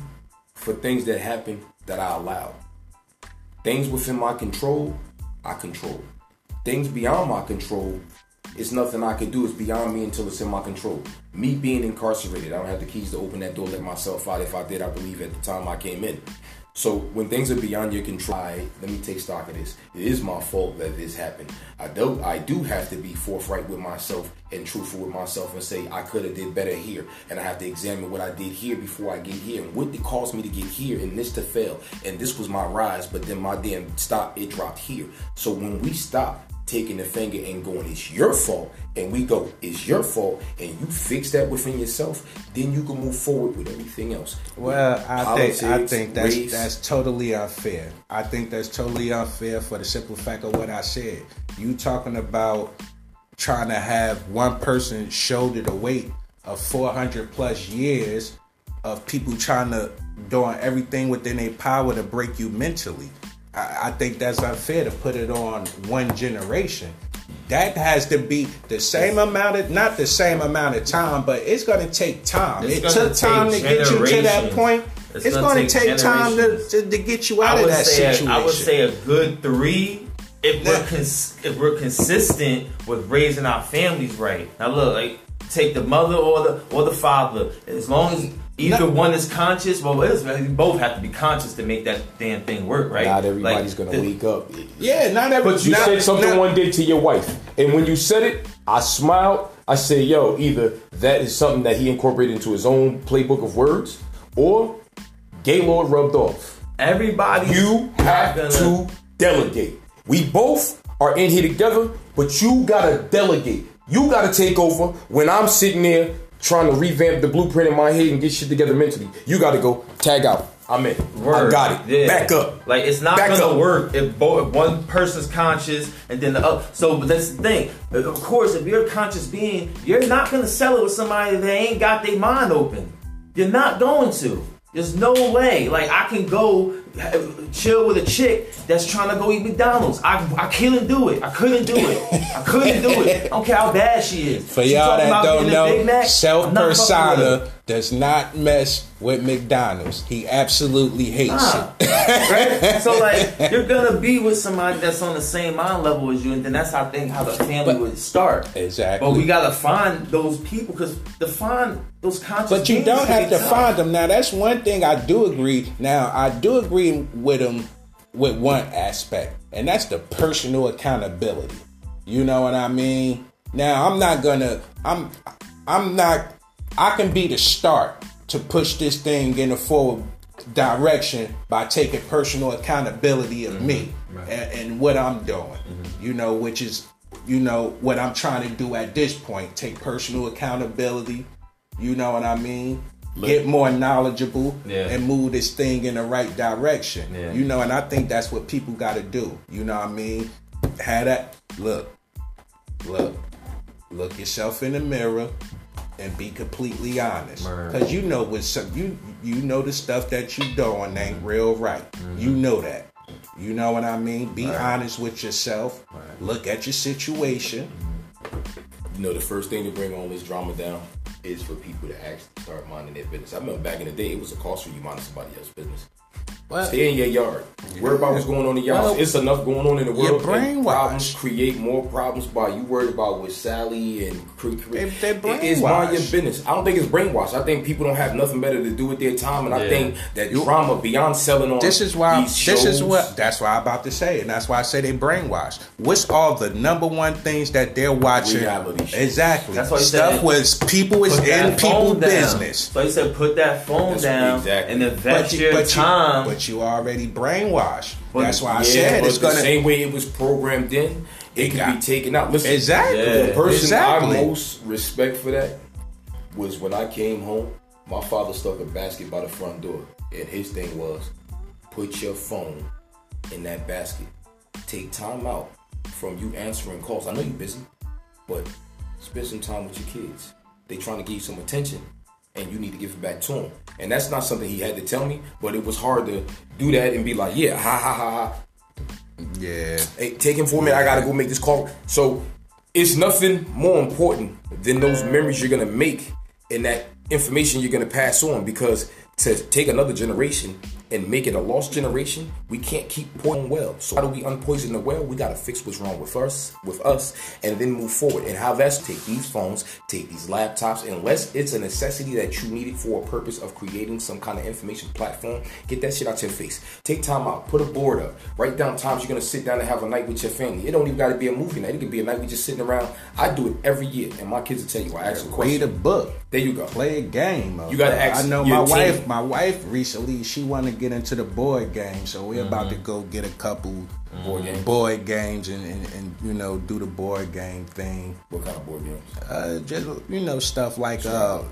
for things that happen that I allowed. Things within my control, I control. Things beyond my control, it's nothing I can do. It's beyond me until it's in my control. Me being incarcerated, I don't have the keys to open that door, let myself out. If I did, I believe at the time I came in. So when things are beyond your control, let me take stock of this. It is my fault that this happened. I do I do have to be forthright with myself and truthful with myself and say I could have did better here. And I have to examine what I did here before I get here and what caused me to get here and this to fail. And this was my rise, but then my damn stop it dropped here. So when we stop taking the finger and going, it's your fault, and we go, it's your fault, and you fix that within yourself, then you can move forward with everything else. Well, I Politics, think I think that's race. that's totally unfair. I think that's totally unfair for the simple fact of what I said. You talking about trying to have one person shoulder the weight of 400 plus years of people trying to doing everything within their power to break you mentally. I, I think that's unfair to put it on one generation. That has to be the same amount of not the same amount of time, but it's going to take time. It's it took time to get you to that point. It's It's, gonna going to take take time to, to, to get you out of that situation. I would say a good three if we're cons- if we're consistent with raising our families right. Now look, like take the mother or the or the father. As long as either No. one is conscious, well, it's, you both have to be conscious to make that damn thing work, right? Not everybody's Like, gonna the- wake up. yeah, not everybody. But you not- said something not- one day to your wife, and when you said it, I smiled. I said, "Yo, either that is something that he incorporated into his own playbook of words, or Gaylord rubbed off." Everybody, You have gonna, to delegate. We both are in here together, but you gotta delegate. You gotta take over when I'm sitting there trying to revamp the blueprint in my head and get shit together mentally. You gotta go tag out. I'm in. I got it. Yeah. Back up. Like it's not Back gonna up. work if both if one person's conscious and then the other. So but that's the thing. Of course, if you're a conscious being, you're not gonna sell it with somebody that ain't got their mind open. You're not going to. There's no way. Like I can go chill with a chick that's trying to go eat McDonald's. I I couldn't do it. I couldn't do it. I couldn't do it. I don't care how bad she is. For She y'all that don't getting a Big know, self I'm not fucking with her. persona does not mess with McDonald's. He absolutely hates Nah. it. right? So like you're gonna be with somebody that's on the same mind level as you, and then that's how I think how the family But- would start. Exactly. But we gotta find those people because to find those conscious. But you don't have to tough. find them. Now, that's one thing I do agree. Now, I do agree with them with one aspect, and that's the personal accountability. You know what I mean? Now, I'm not gonna. I'm. I'm not. I can be the start to push this thing in a forward direction by taking personal accountability of mm-hmm. me and, and what I'm doing. Mm-hmm. You know, which is you know what I'm trying to do at this point. Take personal accountability. You know what I mean? Get more knowledgeable Yeah. and move this thing in the right direction. Yeah. You know, and I think that's what people got to do. You know what I mean? Had that look, look, look yourself in the mirror and be completely honest. Cause you know what some you you know the stuff that you doing ain't mm-hmm. real right. You mm-hmm. know that. You know what I mean? Be honest with yourself. Look at your situation. Mm-hmm. You know, the first thing to bring all this drama down is for people to actually start minding their business. I remember back in the day, it was a cost for you minding somebody else's business. Stay in your yard. Worry about what's going on in your house. Well, It's enough going on in the world. and brainwashed. Problems create more problems by you worried about with Sally and cre- cre- They- they're It is mind your business. I don't think it's brainwashed. I think people don't have nothing better to do with their time, and I think that drama beyond selling on This is why. these This is what. That's why I'm about to say, and that's why I say they brainwashed. What's all the number one things that they're watching? Reality. Exactly. That's why Stuff said- was people is in that people down. business. So he said, put that phone That's down exactly. and invest your you, time. but you already brainwashed. But- That's why I Yeah, said it's the gonna. same way it was programmed in, it, It can got- be taken out. Listen, Exactly. Yeah. the person exactly. I most respect for that was when I came home. My father stuck a basket by the front door, and his thing was, put your phone in that basket. take time out from you answering calls. I know you're busy, but spend some time with your kids. They trying to give you some attention, and you need to give it back to him. And that's not something he had to tell me, but it was hard to do that and be like, yeah, ha ha ha ha. Yeah. Hey, take him for a minute. I gotta go make this call. So it's nothing more important than those memories you're gonna make and that information you're gonna pass on because to take another generation and make it a lost generation, we can't keep pouring well. So how do we unpoison the well? We gotta fix what's wrong with us, with us, and then move forward. And how that's take these phones, take these laptops, unless it's a necessity that you need it for a purpose of creating some kind of information platform, get that shit out your face. Take time out, put a board up, write down times you're gonna sit down and have a night with your family. It don't even gotta be a movie night. It could be a night we just sitting around. I do it every year, and my kids will tell you. I ask a question. Read a book. There you go. Play a game. You gotta ask I know my team. wife. My wife recently she wanted to get into the board game, so we're about to go get a couple Board game. board games and, and, and you know do the board game thing. What kind of board games? Uh, just you know stuff like uh,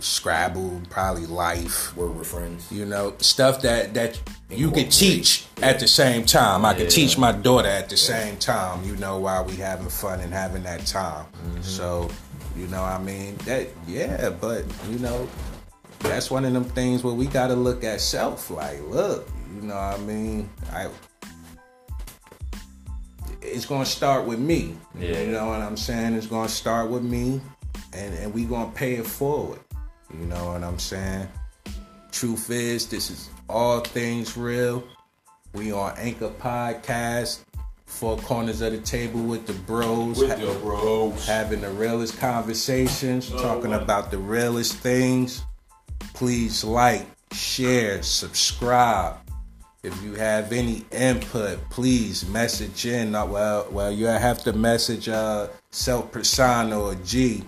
Scrabble, probably Life. Word with friends. You know stuff that that you could teach at the same time. I could teach my daughter at the same time. You know while we having fun and having that time. So you know I mean that yeah, but you know that's one of them things where we got to look at self. Like look, you know what I mean I. It's gonna start with me. Yeah. You know what I'm saying? It's gonna start with me, and and we gonna pay it forward. You know what I'm saying? Truth is, this is all things real. We on Anchor Podcast, four corners of the table with the bros, With ha- bros. having the realest conversations, oh, talking about the realest things. Please like, share, subscribe. If you have any input, please message in. Uh, Well, well, you have to message uh, Self Persona or G,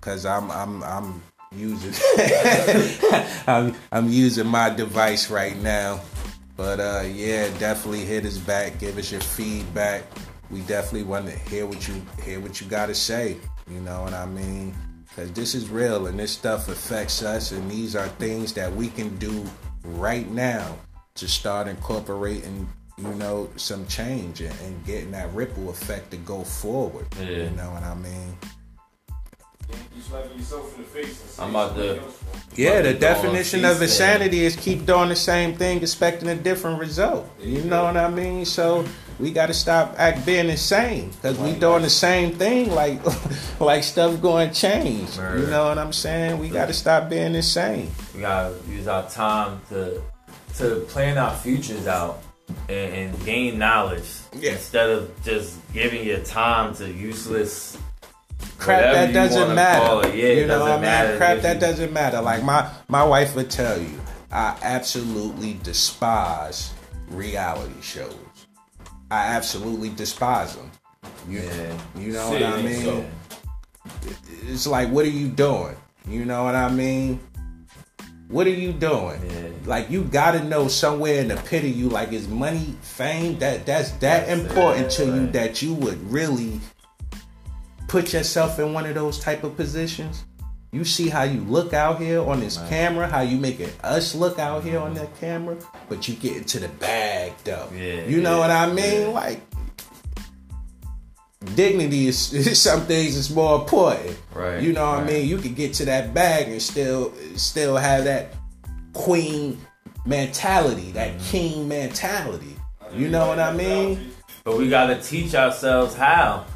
cause I'm I'm I'm using I'm I'm using my device right now. But uh, yeah, definitely hit us back. Give us your feedback. We definitely want to hear what you hear what you got to say. You know what I mean? Because this is real and this stuff affects us, and these are things that we can do right now to start incorporating, you know, some change and, and getting that ripple effect to go forward. Yeah. You know what I mean? You slapping yourself in the face I'm about to- somebody else wrong. Yeah, the definition of insanity is keep doing the same thing, expecting a different result. You know what I mean? So we got to stop act being insane because we doing the same thing, like like stuff going to change. You know what I'm saying? We got to stop being insane. We gotta use our time to to plan our futures out and, and gain knowledge Yeah. instead of just giving your time to useless Crap that doesn't matter. Yeah, you know what I mean? matter. Crap that doesn't matter. Like my my wife would tell you, I absolutely despise reality shows. I absolutely despise them. You, Yeah. you know Say what I mean? so. it's like what are you doing you know what i mean what are you doing Yeah. like you gotta know somewhere in the pit of you like is money fame that that's that That's it, important to you that you would really put yourself in one of those type of positions you see how you look out here on this camera how you making us look out here on that camera but you get into the bag though Yeah, you know yeah, what i mean yeah. like dignity is some things is more important. Right, You know what I mean? You can get to that bag and still still have that queen mentality, that Mm-hmm. king mentality. You know what I mean? But we gotta teach ourselves how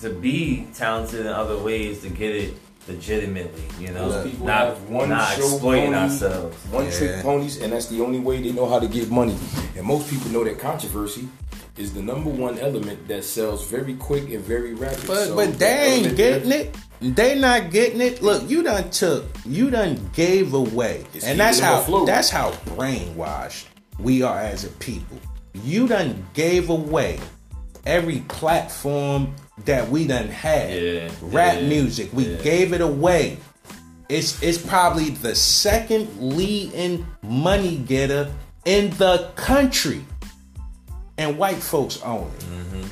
to be talented in other ways to get it legitimately. You know, Most people not have one not show exploiting pony, ourselves. One Yeah. trick ponies, and that's the only way they know how to get money. And most people know that controversy is the number one element that sells very quick and very rapid. But So but they ain't getting it. They not getting it. Look, you done took, you done gave away, It's and that's how afloat. that's how brainwashed we are as a people. You done gave away every platform that we done had. Yeah, Rap yeah, music, we yeah. gave it away. It's it's probably the second leading money getter in the country, and white folks own it. Mm-hmm.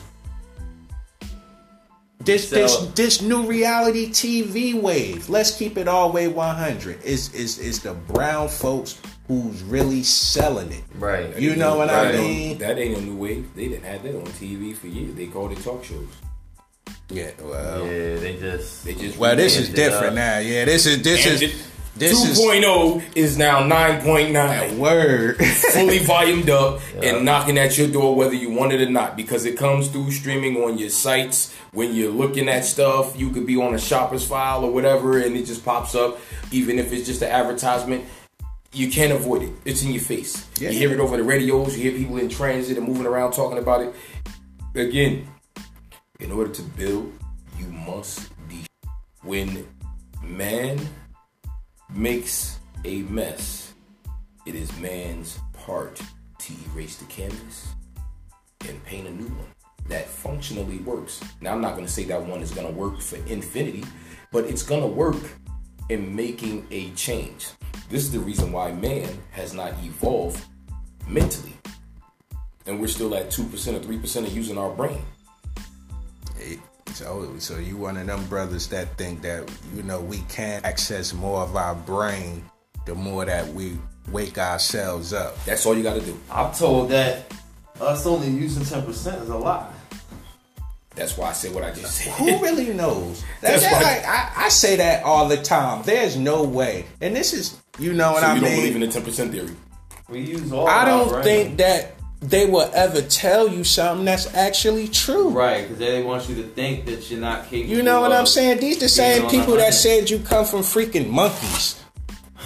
This So- this this new reality TV wave. Let's keep it all way 100. Is is is the brown folks who's really selling it. Right. You know what I mean? That ain't a new wave. They didn't have that on TV for years. They called it talk shows. Yeah, well, Yeah, they just. They just well, this is different now. Yeah, this is this And is it- this is 2.0 is now 9.9. word. fully volumed up Yeah. and knocking at your door whether you want it or not because it comes through streaming on your sites when you're looking at stuff you could be on a shopper's file or whatever and it just pops up even if it's just an advertisement you can't avoid it it's in your face Yeah. you hear it over the radios you hear people in transit and moving around talking about it again in order to build you must be when man makes a mess it is man's part to erase the canvas and paint a new one that functionally works. Now, I'm not going to say that one is going to work for infinity, but it's going to work in making a change. This is the reason why man has not evolved mentally. And we're still at 2% or 3% of using our brain. So, so you one of them brothers that think that you know we can't access more of our brain the more that we wake ourselves up. That's all you got to do. I'm told that us only using 10% is a lot. That's why I said what I just said. Who really knows? That's That's why- like, I, I say that all the time. There's no way, and this is you know what so I you mean. You don't believe in the 10% theory. We use all I don't brain. think that they will ever tell you something that's actually true. Right, because they want you to think that you're not capable. You know what I'm saying? These the same people that hundred. said you come from freaking monkeys.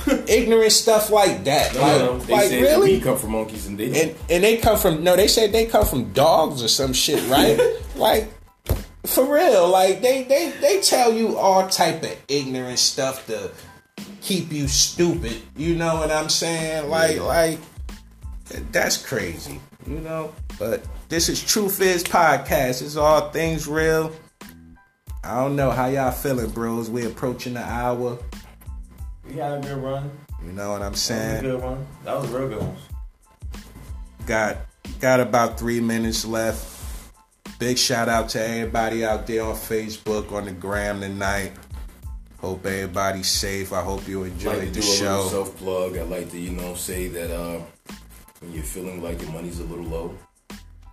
Ignorant stuff like that. No, like, no, they like said really? we come from monkeys and they and and they come from no, they said they come from dogs or some shit, right? like for real, like they they they tell you all type of ignorant stuff to keep you stupid. You know what I'm saying? Like like that's crazy, you know. But this is Truth Is podcast. It's all things real. I don't know how y'all feeling, bros. We're approaching the hour. We had a good run. You know what I'm That was a saying? good one. That was a real good one. Got got about three minutes left. Big shout out to everybody out there on Facebook, on the gram tonight. Hope everybody's safe. I hope you like to enjoyed do the a show. self plug. I like to, you know, say that uh, when you're feeling like your money's a little low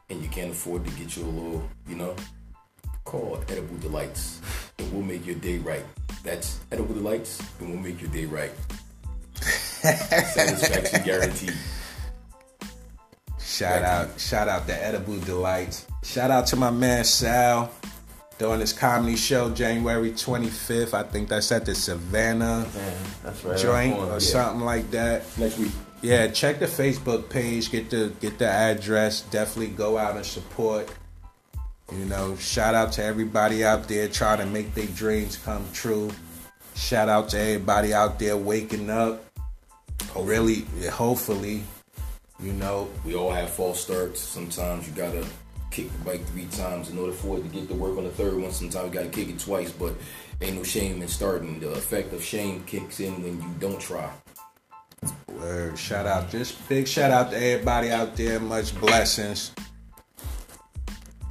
and you can't afford to get you a little, you know, call Edible Delights and we'll make your day right. That's Edible Delights and we'll make your day right. Satisfaction guaranteed. Shout out, shout out to Edible Delights. Shout out to my man Sal doing his comedy show January 25th. I think that's at the Savannah Man, that's right. joint or point. something like that. Next week. Yeah, check the Facebook page, get the get the address. Definitely go out and support. You know, shout out to everybody out there trying to make their dreams come true. Shout out to everybody out there waking up. Oh, really, hopefully, you know, We all have false starts. Sometimes you gotta kick the bike three times in order for it to get to work on the third one. Sometimes you gotta kick it twice, but ain't no shame in starting. The effect of shame kicks in when you don't try. Word, shout out, just big shout out to everybody out there. Much blessings.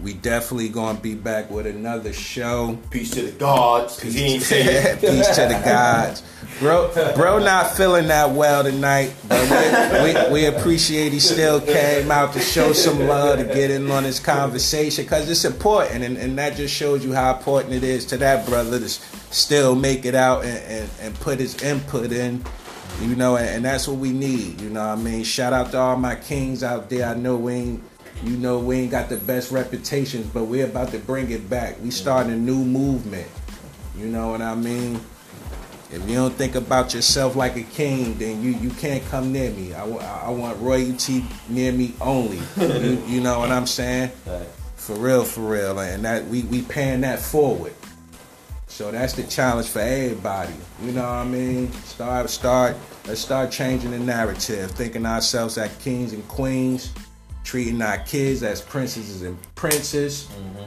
We definitely gonna be back with another show. Peace to the gods, cause he ain't saying. Peace to the gods. Bro, bro not feeling that well tonight, but we, we, we appreciate he still came out to show some love, to get in on this conversation, because it's important, and, and that just shows you how important it is to that brother to still make it out and, and, and put his input in, you know, and, and that's what we need, you know what I mean? Shout out to all my kings out there. I know we ain't, you know, we ain't got the best reputations, but we're about to bring it back. We starting a new movement. You know what I mean? If you don't think about yourself like a king, then you, you can't come near me. I, I want royalty near me only. you, you know what I'm saying? For real, for real. And that we, we paying that forward. So that's the challenge for everybody. You know what I mean? Start start let's start changing the narrative, thinking ourselves as kings and queens, treating our kids as princesses and princes. Mm-hmm.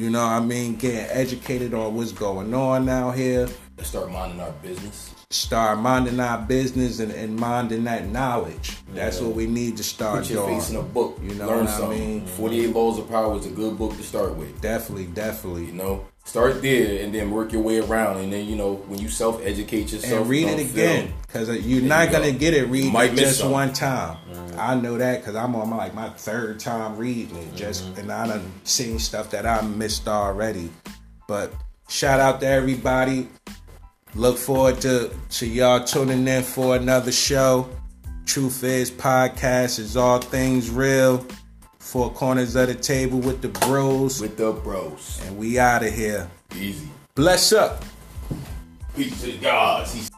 You know what I mean? Getting educated on what's going on out here. Let's start minding our business. Start minding our business and, and minding that knowledge. That's what we need to start Put your doing. face in a book. You know Learn what I something. mean? Mm-hmm. 48 Laws of Power is a good book to start with. Definitely, definitely. You know, Start there and then work your way around, and then you know when you self educate yourself and read it again because you're not you gonna go. get it reading might just something. one time. Mm-hmm. I know that because I'm on my, like my third time reading it, just mm-hmm. and I done seen stuff that I missed already. But shout out to everybody. Look forward to to y'all tuning in for another show. Truth is podcast is all things real. Four corners of the table with the bros, With the bros. and we out of here. Easy. Bless up. Peace to the gods. He's